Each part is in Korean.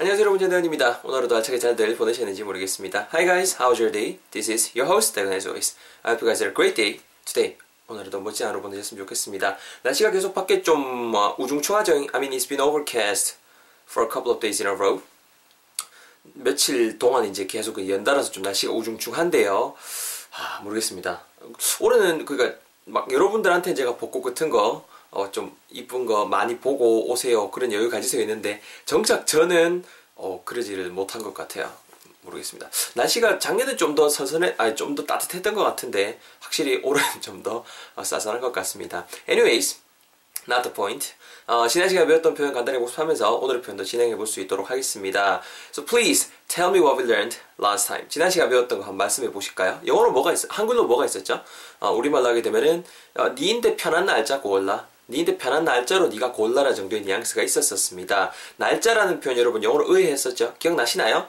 안녕하세요 여러분 전대현입니다. 오늘 하루도 알차게 잘들 보내셨는지 모르겠습니다. Hi guys, how's your day? This is your host, Dagon as always. I hope you guys had a great day today. 오늘도 멋진 하루 보내셨으면 좋겠습니다. 날씨가 계속 밖에 좀 어, 우중충하죠. I mean, it's been overcast for a couple of days in a row. 며칠 동안 이제 계속 그 연달아서 좀 날씨가 우중충한데요. 아, 모르겠습니다. 올해는 그니까 막 여러분들한테 제가 벚꽃 같은 거 어, 좀 이쁜 거 많이 보고 오세요. 그런 여유 가지세요 있는데 정작 저는 어, 그러지를 못한 것 같아요. 모르겠습니다. 날씨가 작년에 좀 더 선선해, 아니 좀 더 따뜻했던 것 같은데 확실히 올해는 좀더 쌀쌀한 것 같습니다. Anyways, not the point. 어, 지난 시간에 배웠던 표현 간단히 복습하면서 오늘의 표현도 진행해 볼 수 있도록 하겠습니다. So please tell me what we learned last time. 지난 시간에 배웠던 거 한번 말씀해 보실까요? 영어로 뭐가 있어? 한글로 뭐가 있었죠? 어, 우리말로 하게 되면은 어, 니인데 편한 날짜 골라. 니인데 편한 날짜로 네가 골라라 정도의 뉘앙스가 있었었습니다. 날짜라는 표현 여러분 영어로 의해했었죠? 기억나시나요?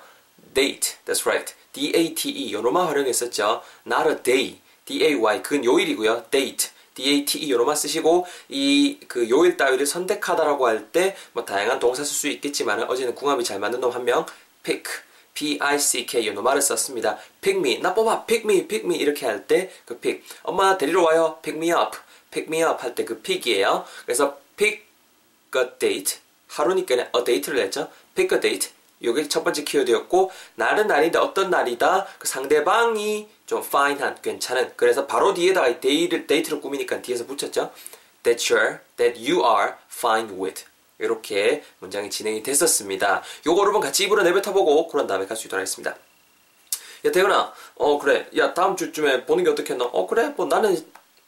date. That's right. D-A-T-E. 요로만 활용했었죠. not a day. D-A-Y. 그건 요일이고요. date. D-A-T-E 요로만 쓰시고 이 그 요일 따위를 선택하다라고 할 때 뭐 다양한 동사 쓸 수 있겠지만 어제는 궁합이 잘 맞는 놈 한 명 pick P-I-C-K 요노말을 썼습니다. pick me 나 뽑아 pick me pick me 이렇게 할 때 그 pick 엄마 데리러 와요 pick me up pick me up 할 때 그 pick이에요. 그래서 pick a date 하루니까 a date를 냈죠. pick a date 요게 첫 번째 키워드였고 날은 날인데 어떤 날이다 그 상대방이 좀 fine한 괜찮은. 그래서 바로 뒤에다가 데이를, 데이트를 꾸미니까 뒤에서 붙였죠. that you're that you are fine with. 이렇게 문장이 진행이 됐었습니다. 요거 여러분 같이 입으로 내뱉어보고 그런 다음에 갈수 있도록 하겠습니다. 야 대근아. 어 그래. 야 다음 주쯤에 보는 게 어떻겠노? 어 그래. 뭐 나는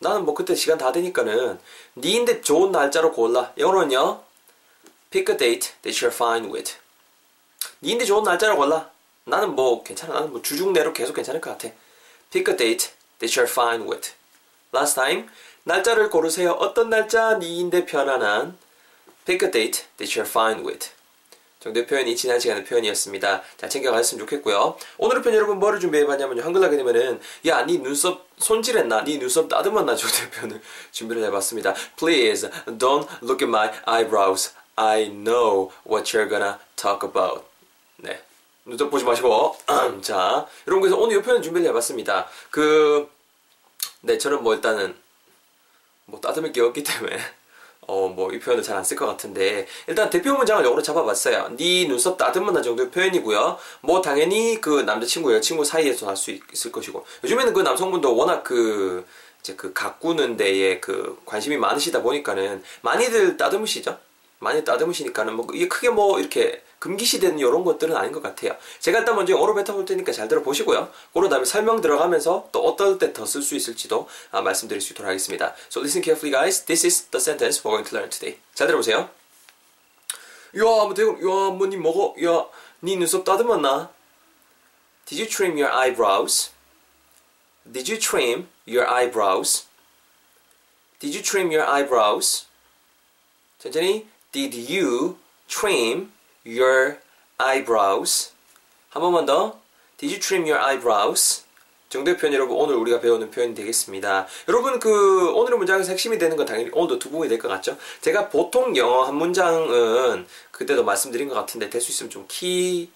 나는 뭐 그때 시간 다 되니까는 니인데 좋은 날짜로 골라 영어로는요 pick a date that you're fine with 니인데 좋은 날짜를 골라. 나는 뭐 괜찮아. 나는 뭐 주중 내로 계속 괜찮을 것 같아. Pick a date that you're fine with. Last time 날짜를 고르세요. 어떤 날짜 니인데 편안한. Pick a date that you're fine with. 정도의 표현이 지난 시간의 표현이었습니다. 잘 챙겨가셨으면 좋겠고요. 오늘의 표현 여러분 뭐를 준비해봤냐면요. 한글 하게 되면은 야, 네 눈썹 손질했나? 네 눈썹 따듬었나? 정도의 표현을 준비를 해봤습니다. Please don't look at my eyebrows. I know what you're gonna talk about. 네. 눈썹 보지 마시고. 자, 여러분, 그래서 오늘 이 표현 준비를 해봤습니다. 그, 네, 저는 뭐 일단은, 뭐 따듬을 게 없기 때문에, 어, 뭐 이 표현을 잘 안 쓸 것 같은데, 일단 대표 문장을 영어로 잡아봤어요. 네 눈썹 따듬었나 정도의 표현이고요. 뭐 당연히 그 남자친구, 여자친구 사이에서 할 수 있을 것이고, 요즘에는 그 남성분도 워낙 그, 이제 그 가꾸는 데에 그 관심이 많으시다 보니까는 많이들 따듬으시죠? 많이 따듬으시니까는 뭐 이게 크게 뭐 이렇게 금기시되는 이런 것들은 아닌 것 같아요. 제가 일단 먼저 영어로 뱉어볼 테니까 잘 들어보시고요. 그런 다음에 설명 들어가면서 또 어떨 때 더 쓸 수 있을지도 아, 말씀드릴 수 있도록 하겠습니다. So listen carefully guys. This is the sentence we're going to learn today. 잘 들어보세요. 야, 뭐 대금, 야, 뭐니 먹어? 야, 네 눈썹 따듬었나? Did you trim your eyebrows? Did you trim your eyebrows? Did you trim your eyebrows? 천천히. Did you trim your eyebrows? 한 번만 더. Did you trim your eyebrows? 정도의 표현 여러분 오늘 우리가 배우는 표현이 되겠습니다. 여러분 그 오늘의 문장에서 핵심이 되는 건 당연히 오늘도 두 부분이 될 것 같죠? 제가 보통 영어 한 문장은 그때도 말씀드린 것 같은데 될 수 있으면 좀키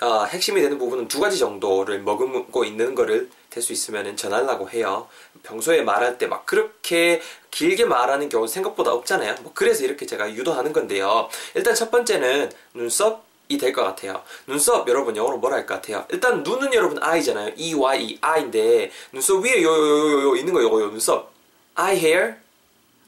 어, 핵심이 되는 부분은 두 가지 정도를 머금고 있는 거를 될 수 있으면 전하려고 해요. 평소에 말할 때 막 그렇게 길게 말하는 경우 생각보다 없잖아요. 뭐 그래서 이렇게 제가 유도하는 건데요. 일단 첫 번째는 눈썹 이 될 것 같아요. 눈썹 여러분 영어로 뭐라 할 것 같아요? 일단 눈은 여러분 eye잖아요. E Y E eye인데 눈썹 위에 요요요요 있는 거 요거 요 눈썹 eye hair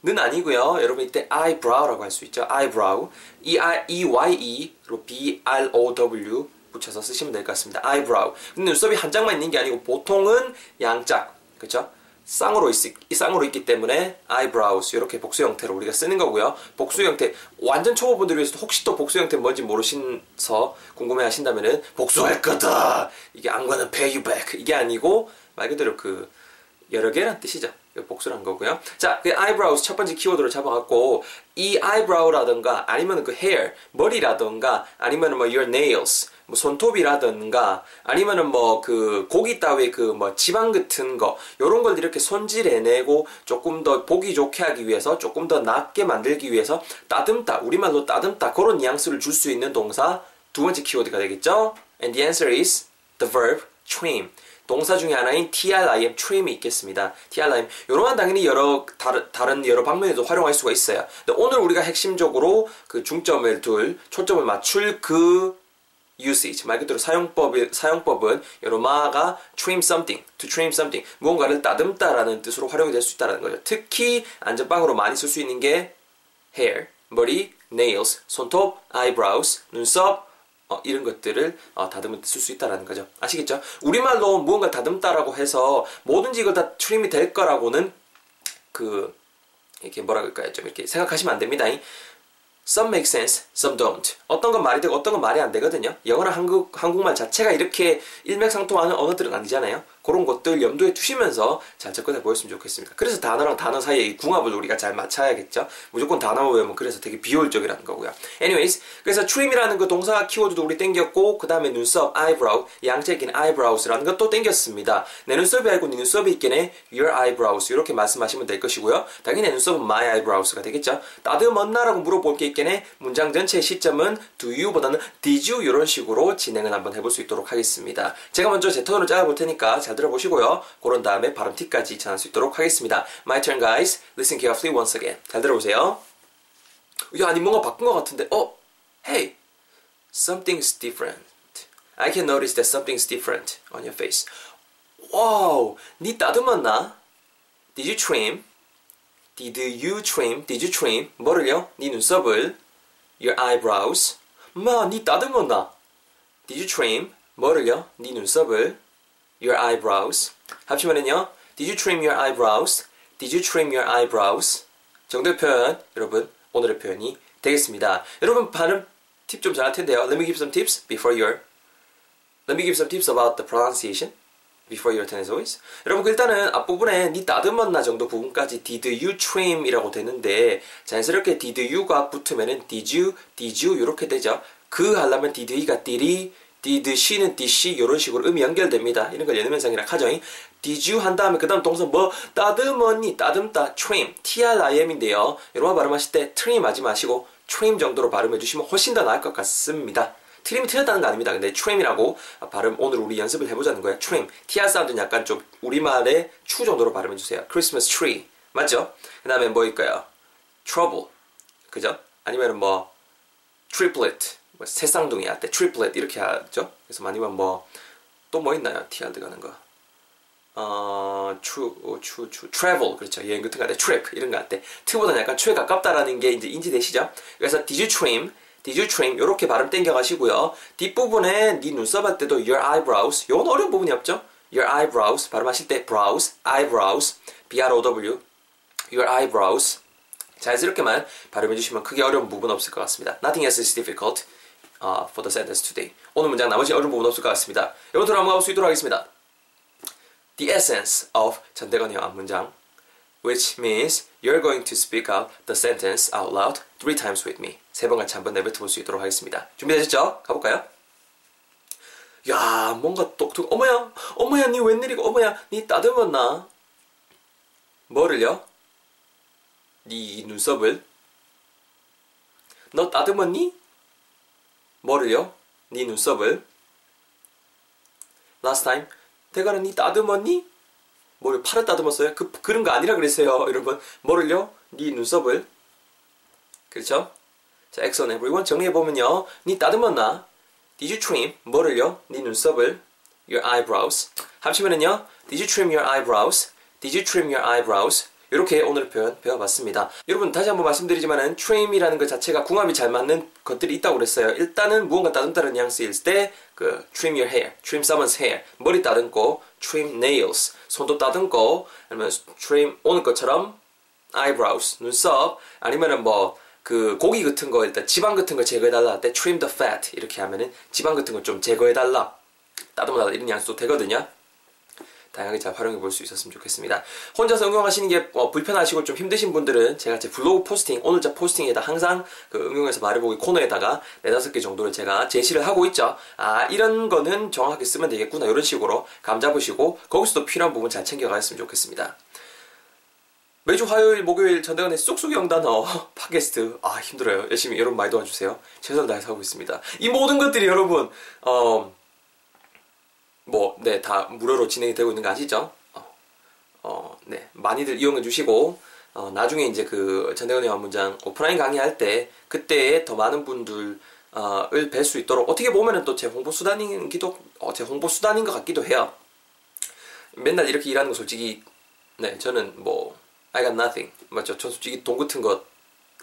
는 아니고요. 여러분 이때 eyebrow라고 할 수 있죠. eyebrow E I E Y E로 B R O W 붙여서 쓰시면 될 것 같습니다. eyebrow. 근데 눈썹이 한 짝만 있는 게 아니고 보통은 양짝, 그렇죠? 쌍으로, 있, 쌍으로 있기 때문에 eyebrows 이렇게 복수 형태로 우리가 쓰는 거고요. 복수 형태 완전 초보분들을 위해서 혹시 또 복수 형태 뭔지 모르셔서 궁금해하신다면은 복수할 거다. 이게 I'm gonna pay you back 이게 아니고 말 그대로 그 여러 개란 뜻이죠. 복수란 거고요. 자, 그 eyebrows 첫 번째 키워드로 잡아갖고 이 eyebrow라든가 아니면 그 hair 머리라든가 아니면 뭐 your nails 뭐 손톱이라든가 아니면은 뭐 그 고기 따위 그 뭐 지방 같은 거 요런 걸 이렇게 손질해내고 조금 더 보기 좋게 하기 위해서 조금 더 낫게 만들기 위해서 따듬다 우리말로 따듬다 그런 뉘앙스를 줄 수 있는 동사 두 번째 키워드가 되겠죠? And the answer is the verb trim. 동사 중에 하나인 trim, trim이 있겠습니다. trim. 요런 당연히 여러 다른, 다른 여러 방면에도 활용할 수가 있어요. 근데 오늘 우리가 핵심적으로 그 중점을 둘, 초점을 맞출 그 usage 말 그대로 사용법 사용법은 여로마가 trim something, to trim something 무언가를 따듬다라는 뜻으로 활용이 될 수 있다는 거죠. 특히 안전빵으로 많이 쓸 수 있는 게 hair, 머리, nails, 손톱, eyebrows, 눈썹 어, 이런 것들을 어, 다듬을 때쓸수 있다라는 거죠. 아시겠죠? 우리말로 무언가 다듬다라고 해서 뭐든지 이걸 다 트림이 될 거라고는 그 이렇게 뭐라 그럴까요? 좀 이렇게 생각하시면 안 됩니다. Some make sense, some don't. 어떤 건 말이 되고 어떤 건 말이 안 되거든요. 영어나 한국, 한국말 자체가 이렇게 일맥상통하는 언어들은 아니잖아요. 그런 것들 염두에 두시면서 잘 접근해 보였으면 좋겠습니다. 그래서 단어랑 단어 사이의 이 궁합을 우리가 잘 맞춰야겠죠. 무조건 단어 외우면 그래서 되게 비효율적이라는 거고요. Anyways, 그래서 trim이라는 그 동사 키워드도 우리 땡겼고 그 다음에 눈썹, eyebrow, 긴 eyebrows라는 것도 땡겼습니다. 내 눈썹이 아니고 네 눈썹이 있겠네. your eyebrows 이렇게 말씀하시면 될 것이고요. 당연히 내 눈썹은 my eyebrows가 되겠죠. 따듬었나라고 물어볼 게 있겠네. 문장 전체의 시점은 do you보다는 did you 이런 식으로 진행을 한번 해볼 수 있도록 하겠습니다. 제가 먼저 제 톤으로 짜볼 테니까 잘 들어보시고요. 그런 다음에 발음 팁까지 전할 수 있도록 하겠습니다. My turn, guys. Listen carefully once again. 잘 들어보세요. 야, 아니 뭔가 바꾼 것 같은데. 어, hey, something's different. I can notice that something's different on your face. 와우, 니 따듬었나? Did you trim? Did you trim? Did you trim? 뭐를요? 니 눈썹을. Your eyebrows. 마, 니 따듬었나? Did you trim? 뭐를요? 니 눈썹을. Your eyebrows. 합치면은요. Did you trim your eyebrows? Did you trim your eyebrows? 정도의 표현 여러분 오늘의 표현이 되겠습니다. 여러분 발음 팁 좀 잘할 텐데요. Let me give some tips before your Let me give some tips about the pronunciation before your as always. 여러분 그 일단은 앞부분에 니 따듬었나 정도 부분까지 did you trim이라고 되는데 자연스럽게 did you가 붙으면은 did you, did you 이렇게 되죠. 그 하려면 did he가 did he did she는 did she 이런 식으로 음이 연결됩니다. 이런 걸 예능면상이라 하죠. did you 한 다음에 그 다음 동사 뭐 따듬었니 따듬다 trim trim인데요. 여러분 발음하실 때 trim 하지 마시고 trim 정도로 발음해 주시면 훨씬 더 나을 것 같습니다. trim이 틀렸다는 거 아닙니다. 근데 trim이라고 발음 오늘 우리 연습을 해보자는 거예요. trim. tr 사운드는 약간 좀 우리말의 추 정도로 발음해 주세요. Christmas tree. 맞죠? 그 다음에 뭐일까요? trouble. 그죠? 아니면 뭐 triplet. 뭐 새쌍둥이 할때 triplet 이렇게 하죠. 그래서 아니면 뭐 또 뭐 있나요? TR 들어가는 거. 어, 추, 어, 추, 추, travel. 그렇죠. 여행 같은 거 할 때, trip. 이런 거 할 때. 트보다는 약간 추에 가깝다라는 게 이제 인지되시죠? 그래서 did you trim? did you trim? 요렇게 발음 땡겨 가시고요. 뒷부분에 네 눈썹 할 때도 your eyebrows. 요건 어려운 부분이 없죠? your eyebrows. 발음하실 때 brows, eyebrows, b-r-o-w. your eyebrows. 자연스럽게만 발음해 주시면 크게 어려운 부분 없을 것 같습니다. Nothing else is difficult. Uh, for the sentence today. 오늘 문장 나머지 어려운 부분 없을 것 같습니다. 이번 들어 넘어가 볼 수 있도록 하겠습니다. The essence of 전대건의 앞문장 which means you're going to speak out the sentence out loud three times with me. 세 번 같이 한번 내뱉어 수 있도록 하겠습니다. 준비되셨죠? 가볼까요? 야, 뭔가 똑똑, 어머야, 어머야, 니 웬일이고, 어머야, 니 따듬었나? 뭐를요? 니 눈썹을? 너 따듬었니? 뭐를요? 네 눈썹을 Last time 대가는 네 따듬었니? 뭐를 팔을 따듬었어요? 그, 그런 거 아니라 그랬어요 여러분 뭐를요? 네 눈썹을 그렇죠? 자, excellent everyone 정리해보면요 네 따듬었나? Did you trim? 뭐를요? 네 눈썹을 Your eyebrows 합치면은요 Did you trim your eyebrows? Did you trim your eyebrows? 이렇게 오늘 표현 배워봤습니다. 여러분 다시 한번 말씀드리지만은 trim이라는 것 자체가 궁합이 잘 맞는 것들이 있다고 그랬어요. 일단은 무언가 따듬다는 뉘앙스일 때 그 trim your hair, trim someone's hair, 머리 따듬고 trim nails, 손도 따듬고 아니면 trim 오늘 것처럼 eyebrows, 눈썹 아니면은 뭐그 고기 같은 거 일단 지방 같은 거 제거해달라 할 때 trim the fat 이렇게 하면은 지방 같은 거 좀 제거해달라 따듬어달라 이런 뉘앙스도 되거든요. 다양하게 잘 활용해 볼 수 있었으면 좋겠습니다. 혼자서 응용하시는 게 어, 불편하시고 좀 힘드신 분들은 제가 제 블로그 포스팅, 오늘자 포스팅에다 항상 그 응용해서 말해보기 코너에다가 네다섯 개 정도를 제가 제시를 하고 있죠. 아, 이런 거는 정확하게 쓰면 되겠구나. 이런 식으로 감 잡으시고 거기서도 필요한 부분 잘 챙겨가셨으면 좋겠습니다. 매주 화요일, 목요일 전대건의 쏙쏙이 영단어 팟캐스트 아 힘들어요. 열심히 여러분 많이 도와주세요. 최선을 다해서 하고 있습니다. 이 모든 것들이 여러분 어, 뭐, 네, 다 무료로 진행이 되고 있는 거 아시죠? 어, 어 네, 많이들 이용해 주시고 어, 나중에 이제 그 전대건의 완문장 오프라인 강의할 때 그때 더 많은 분들 어, 을뵐 수 있도록 어떻게 보면은 또 제 홍보 수단인기도 어, 제 홍보 수단인 것 같기도 해요. 맨날 이렇게 일하는 거 솔직히 네 저는 뭐 I got nothing 맞죠? 전 솔직히 돈 같은 것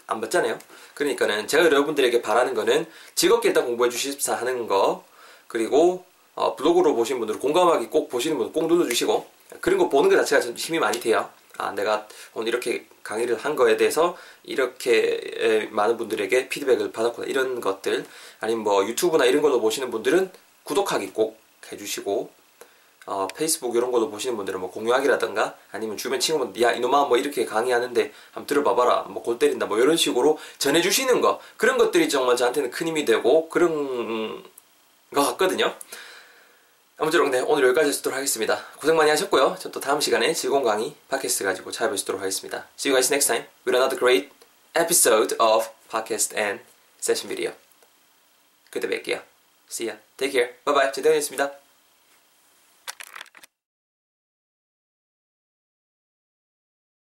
안 받잖아요. 그러니까는 제가 여러분들에게 바라는 거는 즐겁게 일단 공부해 주십사 하는 거 그리고 어, 블로그로 보신 분들 공감하기 꼭 보시는 분들 꼭 눌러주시고 그런 거 보는 것 자체가 좀 힘이 많이 돼요. 아 내가 오늘 이렇게 강의를 한 거에 대해서 이렇게 많은 분들에게 피드백을 받았구나 이런 것들 아니면 뭐 유튜브나 이런 걸로 보시는 분들은 구독하기 꼭 해주시고 어, 페이스북 이런 걸로 보시는 분들은 뭐 공유하기라든가 아니면 주변 친구분들 야 이놈아 뭐 이렇게 강의하는데 한번 들어봐봐라 뭐 골 때린다 뭐 이런 식으로 전해주시는 거 그런 것들이 정말 저한테는 큰 힘이 되고 그런 것 같거든요 아무쪼록 네 오늘 여기까지 하도록 하겠습니다 고생 많이 하셨고요 전 또 다음 시간에 즐거운 강의 팟캐스트 가지고 찾아뵙도록 하겠습니다 See you guys next time with another great episode of podcast and session video 그때 뵐게요 See ya. Take care. Bye bye. 제대로 했습니다.